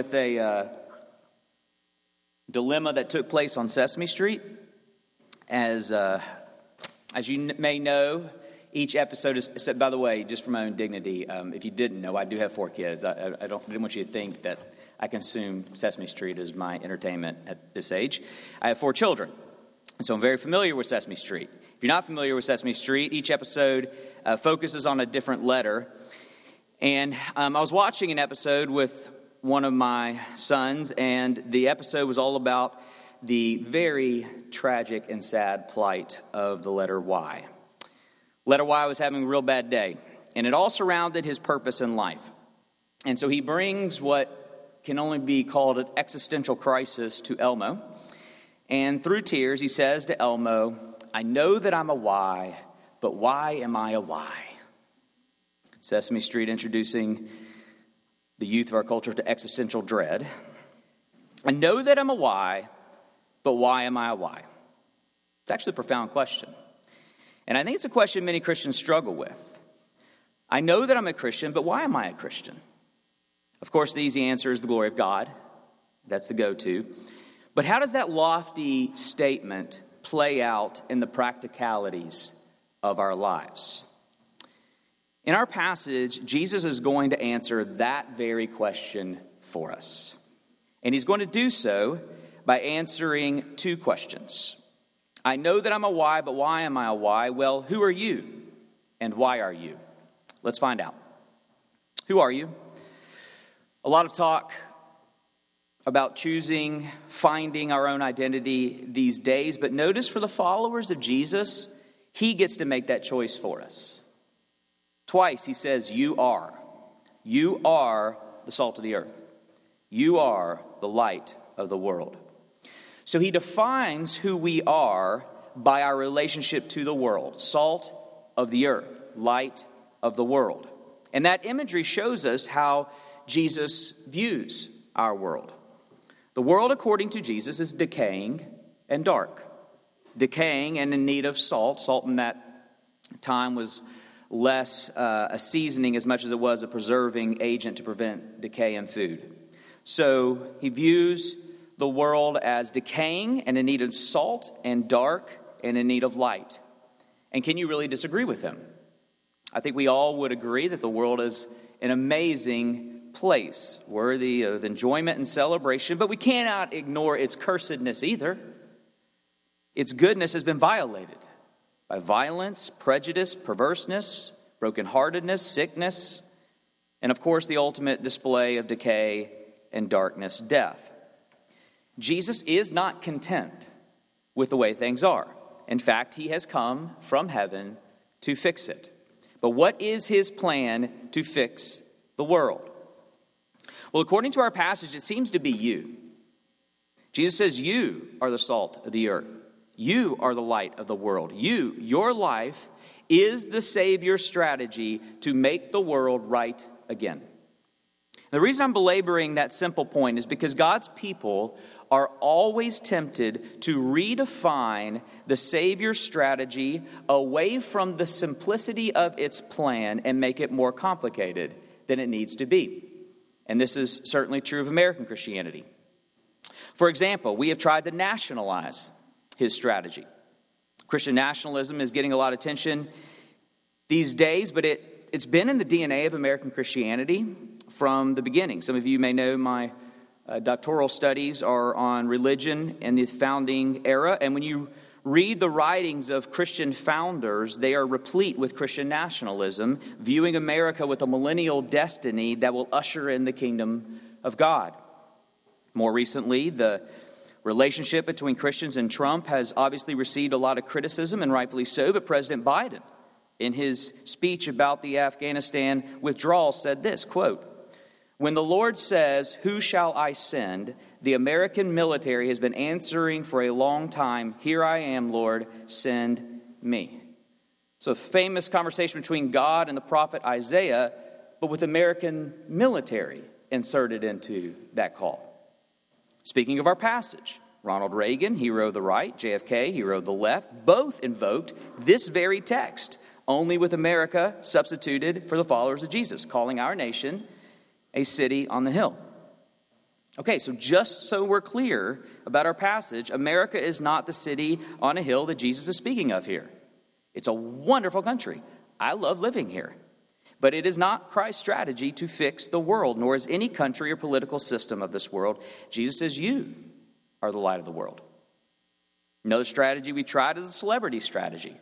With a uh, dilemma that took place on Sesame Street. As, uh, as you may know, each episode is, set, by the way, just for my own dignity, um, if you didn't know, I do have four kids. I, I, I, don't, I didn't want you to think that I consume Sesame Street as my entertainment at this age. I have four children, and so I'm very familiar with Sesame Street. If you're not familiar with Sesame Street, each episode uh, focuses on a different letter. And um, I was watching an episode with one of my sons, and the episode was all about the very tragic and sad plight of the letter Y. Letter Y was having a real bad day, and it all surrounded his purpose in life. And so he brings what can only be called an existential crisis to Elmo. And through tears, he says to Elmo, I know that I'm a Y, but why am I a Y? Sesame Street introducing the youth of our culture to existential dread. I know that I'm a why, but why am I a why? It's actually a profound question. And I think it's a question many Christians struggle with. I know that I'm a Christian, but why am I a Christian? Of course, the easy answer is the glory of God. That's the go to. But how does that lofty statement play out in the practicalities of our lives? In our passage, Jesus is going to answer that very question for us. And he's going to do so by answering two questions. I know that I'm a why, but why am I a why? Well, who are you and why are you? Let's find out. Who are you? A lot of talk about choosing, finding our own identity these days, but notice for the followers of Jesus, he gets to make that choice for us. Twice he says, You are. You are the salt of the earth. You are the light of the world. So he defines who we are by our relationship to the world salt of the earth, light of the world. And that imagery shows us how Jesus views our world. The world, according to Jesus, is decaying and dark. Decaying and in need of salt. Salt in that time was less uh, a seasoning as much as it was a preserving agent to prevent decay in food. So he views the world as decaying and in need of salt and dark and in need of light. And can you really disagree with him? I think we all would agree that the world is an amazing place, worthy of enjoyment and celebration, but we cannot ignore its cursedness either. Its goodness has been violated by violence, prejudice, perverseness, brokenheartedness, sickness, and of course, the ultimate display of decay and darkness, death. Jesus is not content with the way things are. In fact, he has come from heaven to fix it. But what is his plan to fix the world? Well, according to our passage, it seems to be you. Jesus says, You are the salt of the earth. You are the light of the world. You, your life, is the Savior's strategy to make the world right again. The reason I'm belaboring that simple point is because God's people are always tempted to redefine the Savior's strategy away from the simplicity of its plan and make it more complicated than it needs to be. And this is certainly true of American Christianity. For example, we have tried to nationalize his strategy. Christian nationalism is getting a lot of attention these days, but it it's been in the DNA of American Christianity from the beginning. Some of you may know my uh, doctoral studies are on religion in the founding era, and when you read the writings of Christian founders, they are replete with Christian nationalism, viewing America with a millennial destiny that will usher in the kingdom of God. More recently, the relationship between Christians and Trump has obviously received a lot of criticism, and rightfully so, but President Biden in his speech about the Afghanistan withdrawal said this quote, when the Lord says, Who shall I send? the American military has been answering for a long time, Here I am, Lord, send me. So, famous conversation between God and the prophet Isaiah, but with American military inserted into that call. Speaking of our passage, Ronald Reagan, hero of the right, JFK, hero of the left, both invoked this very text only with America substituted for the followers of Jesus, calling our nation a city on the hill. Okay, so just so we're clear about our passage, America is not the city on a hill that Jesus is speaking of here. It's a wonderful country. I love living here. But it is not Christ's strategy to fix the world, nor is any country or political system of this world. Jesus says, You are the light of the world. Another strategy we tried is a celebrity strategy.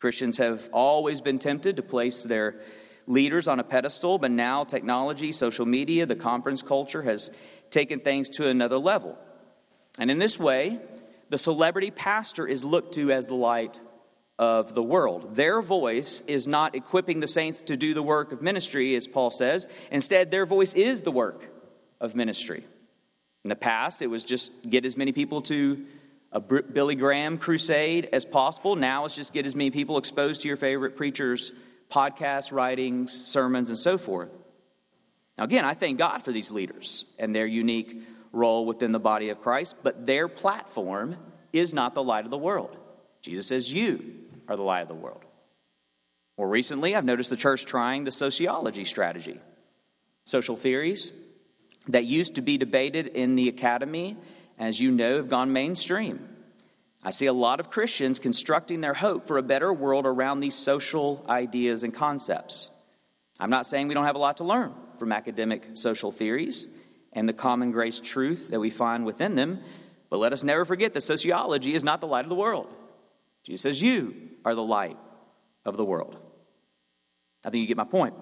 Christians have always been tempted to place their leaders on a pedestal, but now technology, social media, the conference culture has taken things to another level. And in this way, the celebrity pastor is looked to as the light of the world. Their voice is not equipping the saints to do the work of ministry, as Paul says. Instead, their voice is the work of ministry. In the past, it was just get as many people to a Billy Graham crusade as possible. Now it's just get as many people exposed to your favorite preachers' podcasts, writings, sermons, and so forth. Now, again, I thank God for these leaders and their unique role within the body of Christ, but their platform is not the light of the world. Jesus says, You are the light of the world. More recently, I've noticed the church trying the sociology strategy. Social theories that used to be debated in the academy as you know, have gone mainstream. I see a lot of Christians constructing their hope for a better world around these social ideas and concepts. I'm not saying we don't have a lot to learn from academic social theories and the common grace truth that we find within them, but let us never forget that sociology is not the light of the world. Jesus says, You are the light of the world. I think you get my point.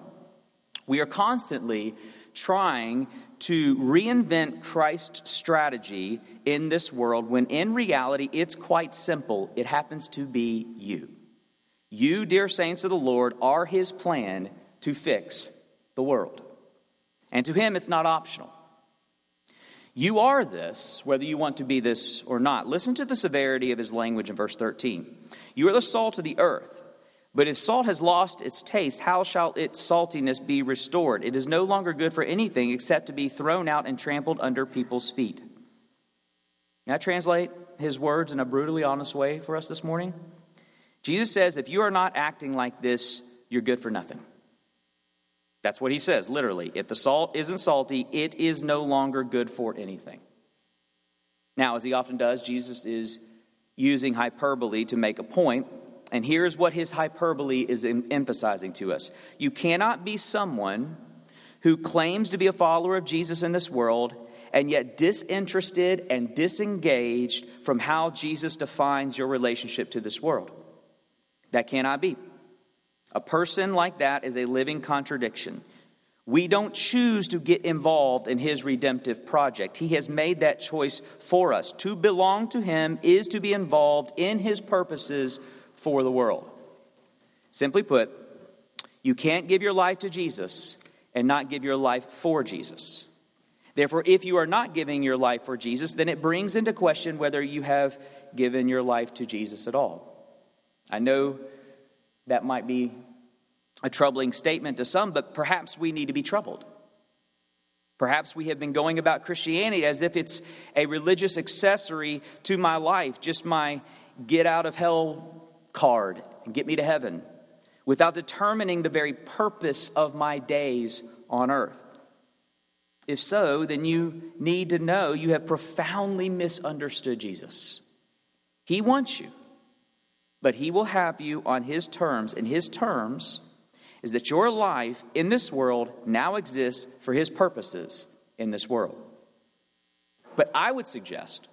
We are constantly trying to reinvent Christ's strategy in this world when in reality it's quite simple. It happens to be you. You, dear saints of the Lord, are his plan to fix the world. And to him, it's not optional. You are this, whether you want to be this or not. Listen to the severity of his language in verse 13. You are the salt of the earth. But if salt has lost its taste, how shall its saltiness be restored? It is no longer good for anything except to be thrown out and trampled under people's feet. Can I translate his words in a brutally honest way for us this morning? Jesus says, if you are not acting like this, you're good for nothing. That's what he says, literally. If the salt isn't salty, it is no longer good for anything. Now, as he often does, Jesus is using hyperbole to make a point and here's what his hyperbole is emphasizing to us you cannot be someone who claims to be a follower of Jesus in this world and yet disinterested and disengaged from how Jesus defines your relationship to this world. That cannot be. A person like that is a living contradiction. We don't choose to get involved in his redemptive project. He has made that choice for us. To belong to him is to be involved in his purposes for the world. Simply put, you can't give your life to Jesus and not give your life for Jesus. Therefore, if you are not giving your life for Jesus, then it brings into question whether you have given your life to Jesus at all. I know that might be a troubling statement to some, but perhaps we need to be troubled. Perhaps we have been going about Christianity as if it's a religious accessory to my life, just my get out of hell card and get me to heaven without determining the very purpose of my days on earth. If so, then you need to know you have profoundly misunderstood Jesus. He wants you, but He will have you on His terms, and His terms, is that your life in this world now exists for His purposes in this world. But I would suggest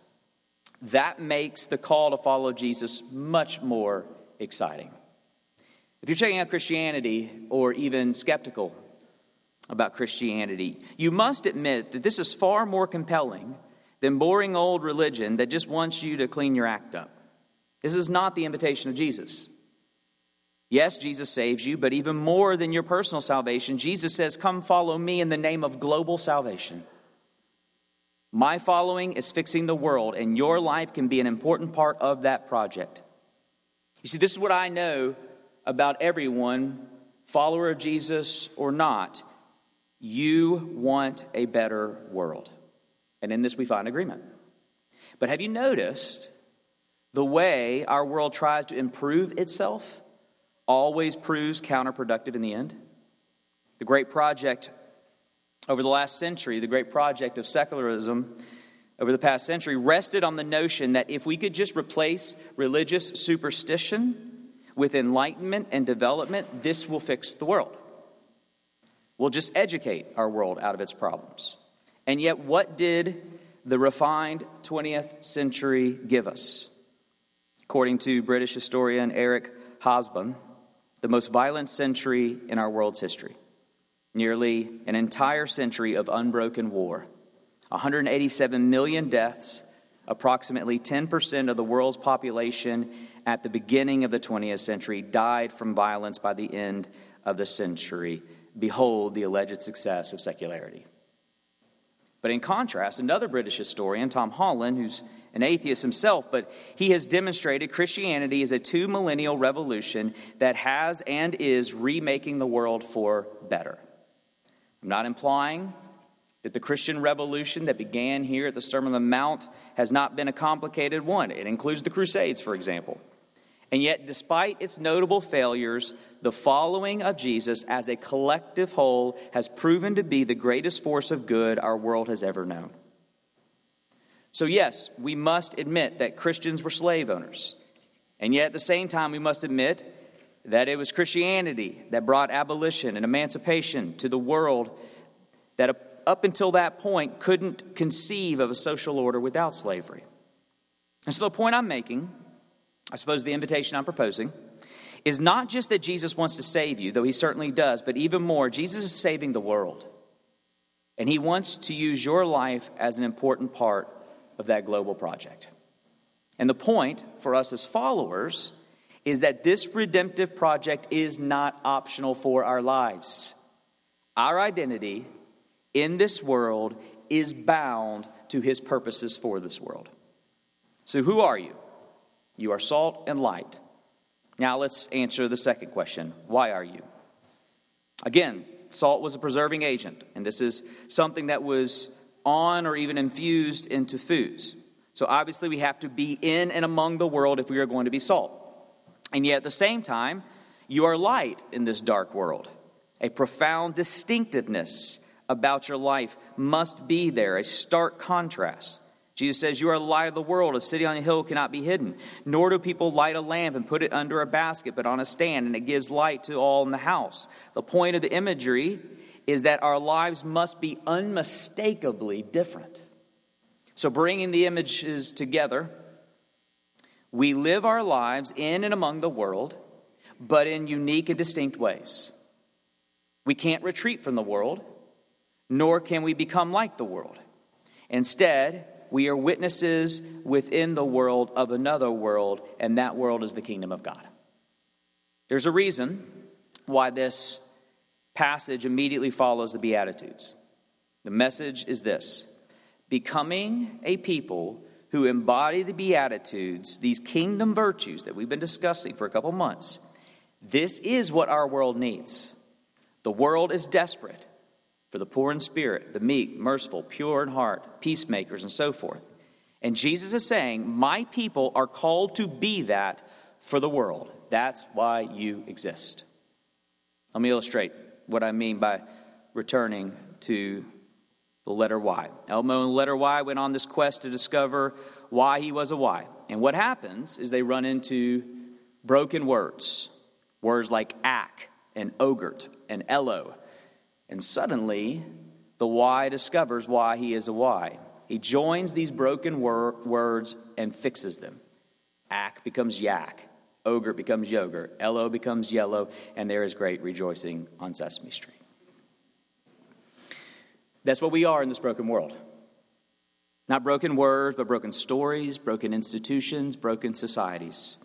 that makes the call to follow Jesus much more exciting. If you're checking out Christianity or even skeptical about Christianity, you must admit that this is far more compelling than boring old religion that just wants you to clean your act up. This is not the invitation of Jesus. Yes, Jesus saves you, but even more than your personal salvation, Jesus says, Come follow me in the name of global salvation. My following is fixing the world, and your life can be an important part of that project. You see, this is what I know about everyone, follower of Jesus or not. You want a better world. And in this we find agreement. But have you noticed the way our world tries to improve itself always proves counterproductive in the end? The great project over the last century, the great project of secularism over the past century rested on the notion that if we could just replace religious superstition with enlightenment and development, this will fix the world. We'll just educate our world out of its problems. And yet, what did the refined 20th century give us? According to British historian Eric Hobsbawm, the most violent century in our world's history nearly an entire century of unbroken war, 187 million deaths, approximately 10% of the world's population at the beginning of the 20th century died from violence by the end of the century. Behold the alleged success of secularity. But in contrast, another British historian, Tom Holland, who's an atheist himself, but he has demonstrated Christianity is a two millennial revolution that has and is remaking the world for better. I'm not implying that the Christian revolution that began here at the Sermon on the Mount has not been a complicated one. It includes the Crusades, for example. And yet, despite its notable failures, the following of Jesus as a collective whole has proven to be the greatest force of good our world has ever known. So, yes, we must admit that Christians were slave owners. And yet, at the same time, we must admit that it was Christianity that brought abolition and emancipation to the world that up until that point couldn't conceive of a social order without slavery. And so the point I'm making, I suppose the invitation I'm proposing, is not just that Jesus wants to save you, though he certainly does, but even more, Jesus is saving the world. And he wants to use your life as an important part of that global project. And the point for us as followers is that this redemptive project is not optional for our lives. Our identity in this world is bound to his purposes for this world. So, who are you? You are salt and light. Now, let's answer the second question why are you? Again, salt was a preserving agent, and this is something that was on or even infused into foods. So, obviously, we have to be in and among the world if we are going to be salt. And yet at the same time, you are light in this dark world. A profound distinctiveness about your life must be there, a stark contrast. Jesus says, You are the light of the world. A city on a hill cannot be hidden. Nor do people light a lamp and put it under a basket, but on a stand, and it gives light to all in the house. The point of the imagery is that our lives must be unmistakably different. So, bringing the images together, we live our lives in and among the world, but in unique and distinct ways. We can't retreat from the world, nor can we become like the world. Instead, we are witnesses within the world of another world, and that world is the kingdom of God. There's a reason why this passage immediately follows the Beatitudes. The message is this becoming a people who embody the Beatitudes, these kingdom virtues that we've been discussing for a couple months, this is what our world needs. The world is desperate for the poor in spirit, the meek, merciful, pure in heart, peacemakers, and so forth. And Jesus is saying, My people are called to be that for the world. That's why you exist. Let me illustrate what I mean by returning to the letter Y. Elmo and letter Y went on this quest to discover why he was a Y. And what happens is they run into broken words, words like ack and ogurt and ello. And suddenly, the Y discovers why he is a Y. He joins these broken wor- words and fixes them. Ack becomes yak, ogre becomes yogurt, elo becomes yellow, and there is great rejoicing on Sesame Street. That's what we are in this broken world. Not broken words, but broken stories, broken institutions, broken societies.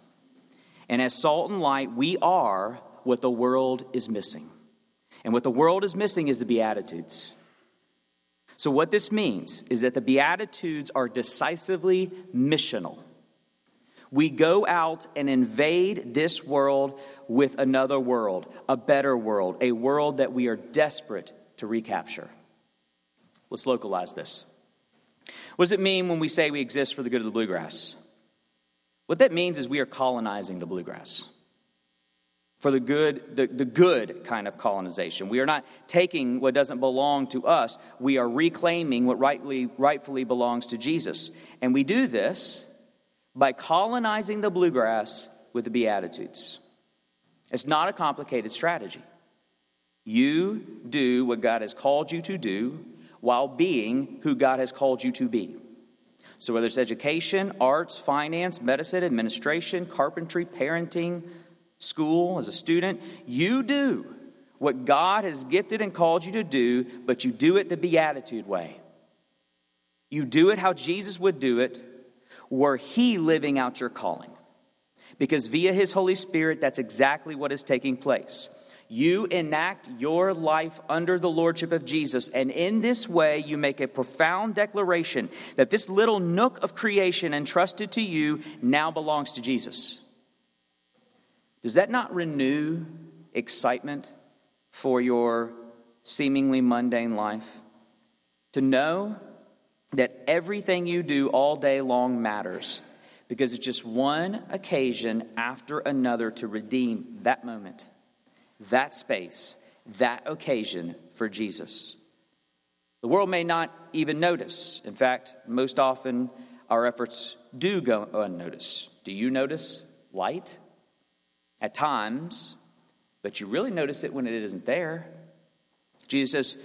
And as salt and light, we are what the world is missing. And what the world is missing is the Beatitudes. So, what this means is that the Beatitudes are decisively missional. We go out and invade this world with another world, a better world, a world that we are desperate to recapture. Let's localize this. What does it mean when we say we exist for the good of the bluegrass? What that means is we are colonizing the bluegrass for the good, the, the good kind of colonization. We are not taking what doesn't belong to us, we are reclaiming what rightly, rightfully belongs to Jesus. And we do this by colonizing the bluegrass with the Beatitudes. It's not a complicated strategy. You do what God has called you to do while being who God has called you to be. So, whether it's education, arts, finance, medicine, administration, carpentry, parenting, school, as a student, you do what God has gifted and called you to do, but you do it the beatitude way. You do it how Jesus would do it, were He living out your calling. Because via His Holy Spirit, that's exactly what is taking place. You enact your life under the lordship of Jesus, and in this way, you make a profound declaration that this little nook of creation entrusted to you now belongs to Jesus. Does that not renew excitement for your seemingly mundane life? To know that everything you do all day long matters because it's just one occasion after another to redeem that moment that space, that occasion for Jesus. The world may not even notice. In fact, most often our efforts do go unnoticed. Do you notice light? At times, but you really notice it when it isn't there. Jesus says,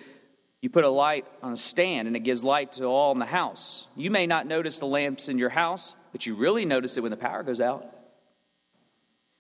You put a light on a stand and it gives light to all in the house. You may not notice the lamps in your house, but you really notice it when the power goes out.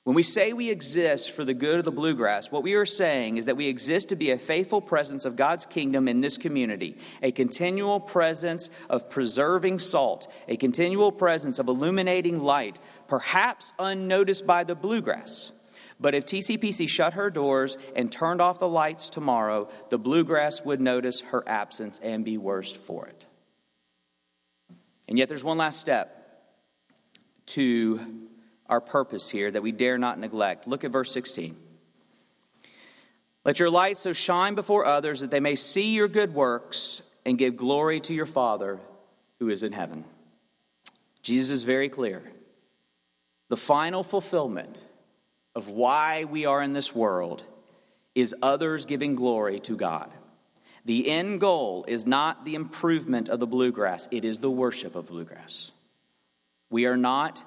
When we say we exist for the good of the bluegrass, what we are saying is that we exist to be a faithful presence of God's kingdom in this community, a continual presence of preserving salt, a continual presence of illuminating light, perhaps unnoticed by the bluegrass. But if TCPC shut her doors and turned off the lights tomorrow, the bluegrass would notice her absence and be worse for it. And yet, there's one last step to our purpose here that we dare not neglect. Look at verse 16. Let your light so shine before others that they may see your good works and give glory to your Father who is in heaven. Jesus is very clear. The final fulfillment of why we are in this world is others giving glory to God. The end goal is not the improvement of the bluegrass, it is the worship of bluegrass. We are not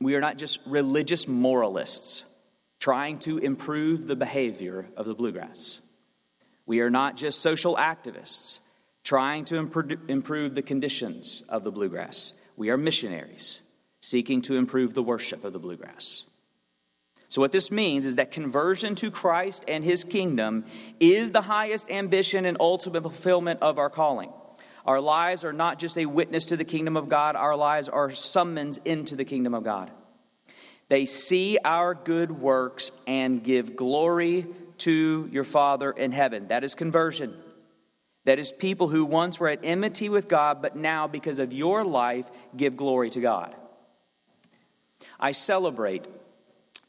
we are not just religious moralists trying to improve the behavior of the bluegrass. We are not just social activists trying to improve the conditions of the bluegrass. We are missionaries seeking to improve the worship of the bluegrass. So, what this means is that conversion to Christ and his kingdom is the highest ambition and ultimate fulfillment of our calling. Our lives are not just a witness to the kingdom of God, our lives are summons into the kingdom of God. They see our good works and give glory to your Father in heaven. That is conversion. That is people who once were at enmity with God, but now, because of your life, give glory to God. I celebrate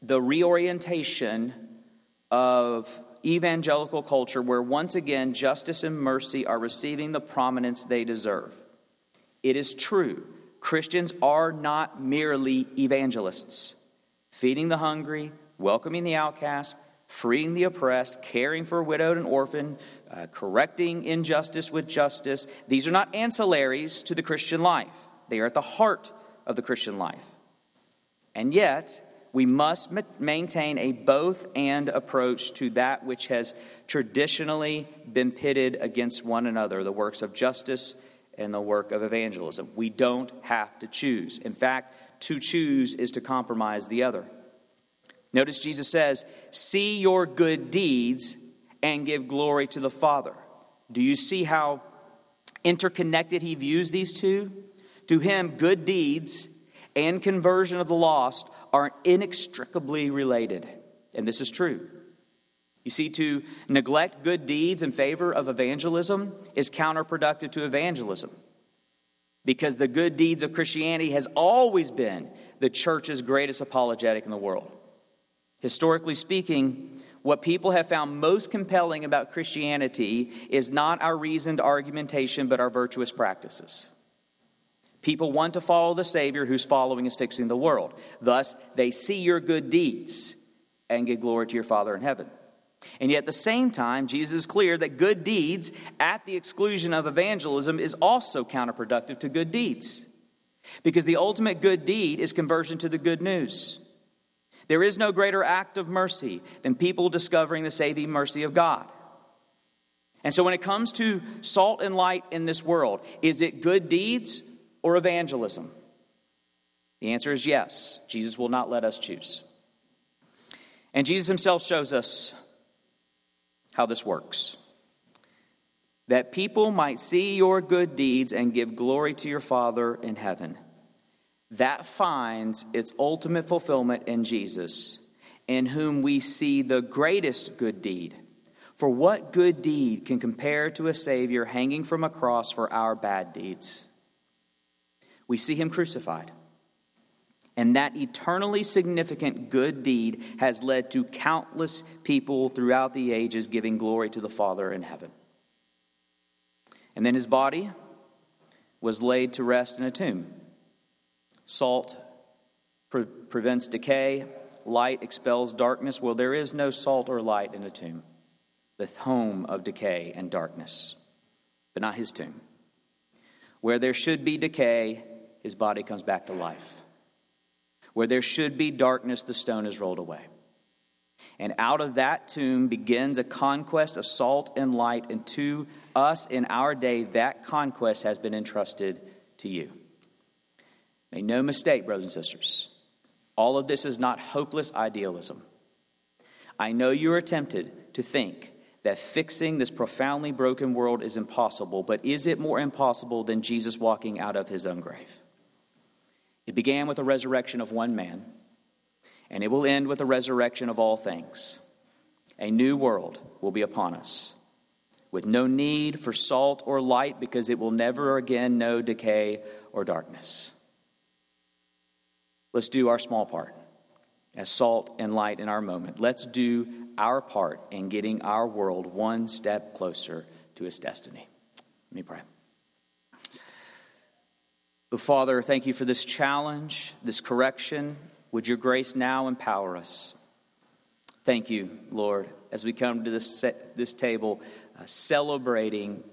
the reorientation of evangelical culture where once again justice and mercy are receiving the prominence they deserve. It is true, Christians are not merely evangelists. Feeding the hungry, welcoming the outcast, freeing the oppressed, caring for widowed and orphan, uh, correcting injustice with justice. These are not ancillaries to the Christian life, they are at the heart of the Christian life. And yet, we must maintain a both and approach to that which has traditionally been pitted against one another the works of justice and the work of evangelism. We don't have to choose. In fact, to choose is to compromise the other. Notice Jesus says, See your good deeds and give glory to the Father. Do you see how interconnected he views these two? To him, good deeds and conversion of the lost are inextricably related. And this is true. You see, to neglect good deeds in favor of evangelism is counterproductive to evangelism because the good deeds of Christianity has always been the church's greatest apologetic in the world. Historically speaking, what people have found most compelling about Christianity is not our reasoned argumentation, but our virtuous practices. People want to follow the Savior whose following is fixing the world. Thus, they see your good deeds and give glory to your Father in heaven. And yet, at the same time, Jesus is clear that good deeds at the exclusion of evangelism is also counterproductive to good deeds. Because the ultimate good deed is conversion to the good news. There is no greater act of mercy than people discovering the saving mercy of God. And so, when it comes to salt and light in this world, is it good deeds or evangelism? The answer is yes. Jesus will not let us choose. And Jesus himself shows us how this works that people might see your good deeds and give glory to your Father in heaven. That finds its ultimate fulfillment in Jesus, in whom we see the greatest good deed. For what good deed can compare to a Savior hanging from a cross for our bad deeds? We see him crucified. And that eternally significant good deed has led to countless people throughout the ages giving glory to the Father in heaven. And then his body was laid to rest in a tomb. Salt pre- prevents decay, light expels darkness. Well, there is no salt or light in a tomb, the home of decay and darkness, but not his tomb. Where there should be decay, his body comes back to life. Where there should be darkness, the stone is rolled away. And out of that tomb begins a conquest of salt and light. And to us in our day, that conquest has been entrusted to you. Make no mistake, brothers and sisters, all of this is not hopeless idealism. I know you are tempted to think that fixing this profoundly broken world is impossible, but is it more impossible than Jesus walking out of his own grave? It began with the resurrection of one man, and it will end with the resurrection of all things. A new world will be upon us, with no need for salt or light, because it will never again know decay or darkness. Let's do our small part as salt and light in our moment. Let's do our part in getting our world one step closer to its destiny. Let me pray. But Father, thank you for this challenge, this correction. Would your grace now empower us? Thank you, Lord, as we come to this, this table uh, celebrating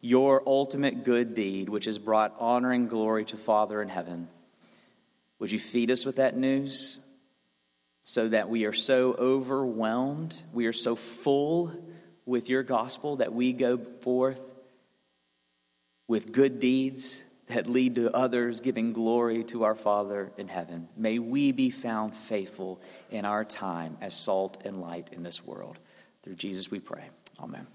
your ultimate good deed, which has brought honor and glory to Father in heaven. Would you feed us with that news so that we are so overwhelmed, we are so full with your gospel that we go forth with good deeds that lead to others giving glory to our Father in heaven. May we be found faithful in our time as salt and light in this world. Through Jesus we pray. Amen.